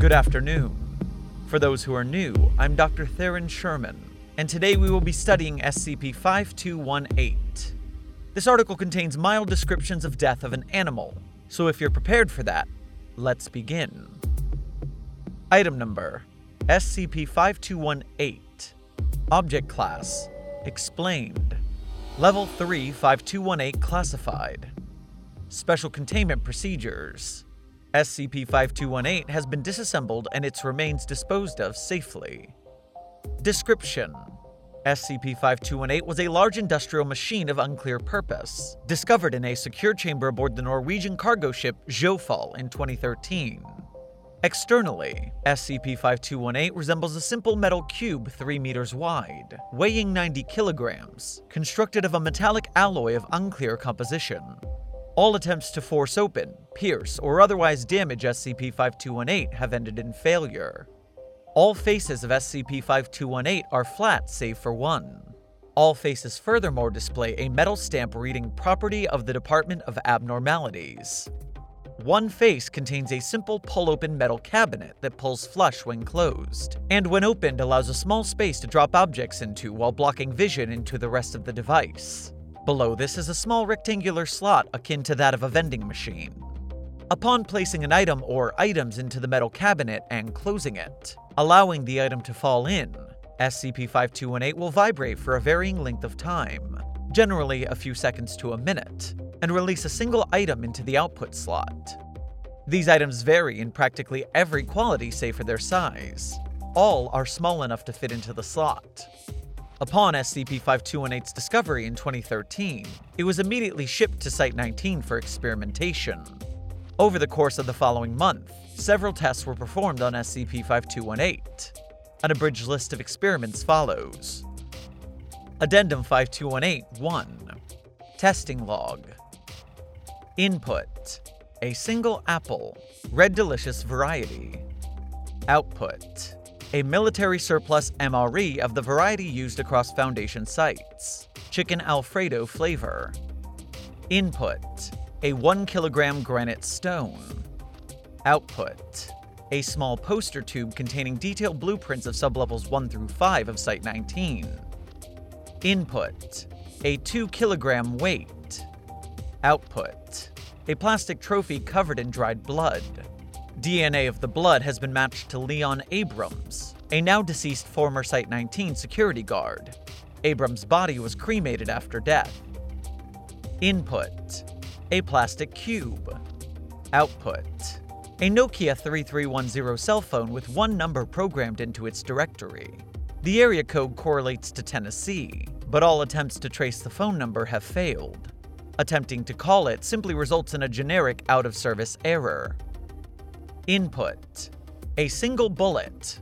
Good afternoon. For those who are new, I'm Dr. Theron Sherman, and today we will be studying SCP 5218. This article contains mild descriptions of death of an animal, so if you're prepared for that, let's begin. Item number SCP 5218 Object Class Explained Level 3 5218 Classified Special Containment Procedures SCP 5218 has been disassembled and its remains disposed of safely. Description SCP 5218 was a large industrial machine of unclear purpose, discovered in a secure chamber aboard the Norwegian cargo ship Zhofal in 2013. Externally, SCP 5218 resembles a simple metal cube 3 meters wide, weighing 90 kilograms, constructed of a metallic alloy of unclear composition. All attempts to force open, pierce, or otherwise damage SCP 5218 have ended in failure. All faces of SCP 5218 are flat save for one. All faces furthermore display a metal stamp reading Property of the Department of Abnormalities. One face contains a simple pull open metal cabinet that pulls flush when closed, and when opened allows a small space to drop objects into while blocking vision into the rest of the device. Below this is a small rectangular slot akin to that of a vending machine. Upon placing an item or items into the metal cabinet and closing it, allowing the item to fall in, SCP 5218 will vibrate for a varying length of time, generally a few seconds to a minute, and release a single item into the output slot. These items vary in practically every quality save for their size. All are small enough to fit into the slot. Upon SCP 5218's discovery in 2013, it was immediately shipped to Site 19 for experimentation. Over the course of the following month, several tests were performed on SCP 5218. An abridged list of experiments follows. Addendum 5218 1. Testing Log Input A single apple, red delicious variety. Output A military surplus MRE of the variety used across Foundation sites. Chicken Alfredo flavor. Input A 1 kilogram granite stone. Output A small poster tube containing detailed blueprints of sublevels 1 through 5 of Site 19. Input A 2 kilogram weight. Output A plastic trophy covered in dried blood. DNA of the blood has been matched to Leon Abrams, a now deceased former Site 19 security guard. Abrams' body was cremated after death. Input A plastic cube. Output A Nokia 3310 cell phone with one number programmed into its directory. The area code correlates to Tennessee, but all attempts to trace the phone number have failed. Attempting to call it simply results in a generic out of service error. Input A single bullet.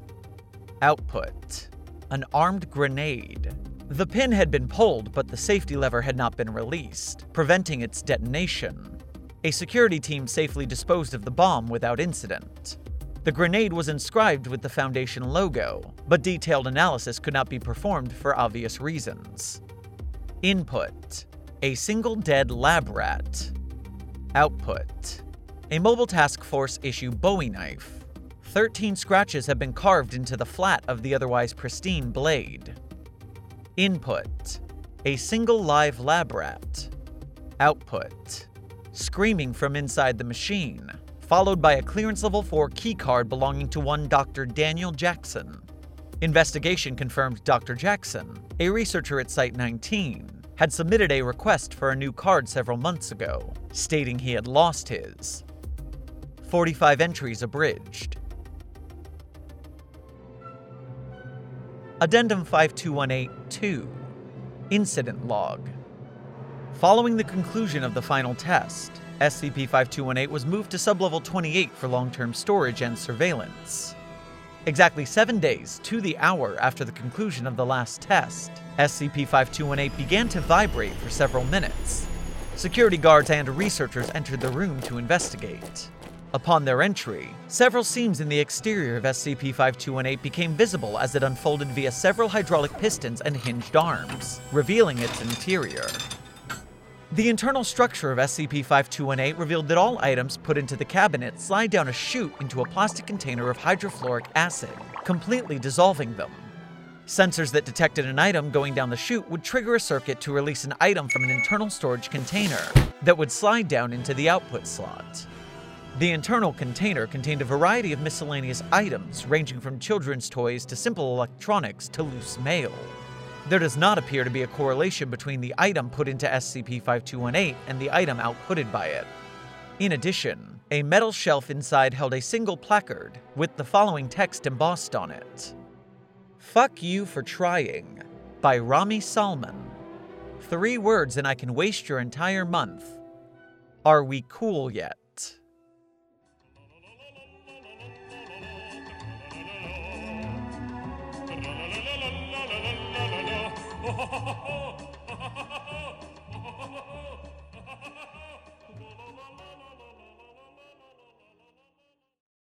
Output An armed grenade. The pin had been pulled, but the safety lever had not been released, preventing its detonation. A security team safely disposed of the bomb without incident. The grenade was inscribed with the Foundation logo, but detailed analysis could not be performed for obvious reasons. Input A single dead lab rat. Output A mobile task force issue Bowie knife. 13 scratches have been carved into the flat of the otherwise pristine blade. Input A single live lab rat. Output Screaming from inside the machine, followed by a clearance level 4 keycard belonging to one Dr. Daniel Jackson. Investigation confirmed Dr. Jackson, a researcher at Site 19, had submitted a request for a new card several months ago, stating he had lost his. 45 entries abridged. Addendum 5218 2 Incident Log Following the conclusion of the final test, SCP 5218 was moved to sublevel 28 for long term storage and surveillance. Exactly seven days to the hour after the conclusion of the last test, SCP 5218 began to vibrate for several minutes. Security guards and researchers entered the room to investigate. Upon their entry, several seams in the exterior of SCP 5218 became visible as it unfolded via several hydraulic pistons and hinged arms, revealing its interior. The internal structure of SCP-5218 revealed that all items put into the cabinet slide down a chute into a plastic container of hydrofluoric acid, completely dissolving them. Sensors that detected an item going down the chute would trigger a circuit to release an item from an internal storage container that would slide down into the output slot. The internal container contained a variety of miscellaneous items, ranging from children's toys to simple electronics to loose mail. There does not appear to be a correlation between the item put into SCP-5218 and the item outputted by it. In addition, a metal shelf inside held a single placard with the following text embossed on it. Fuck You for Trying by Rami Salman. Three words and I can waste your entire month. Are we cool yet? ho, ho, ho, ho.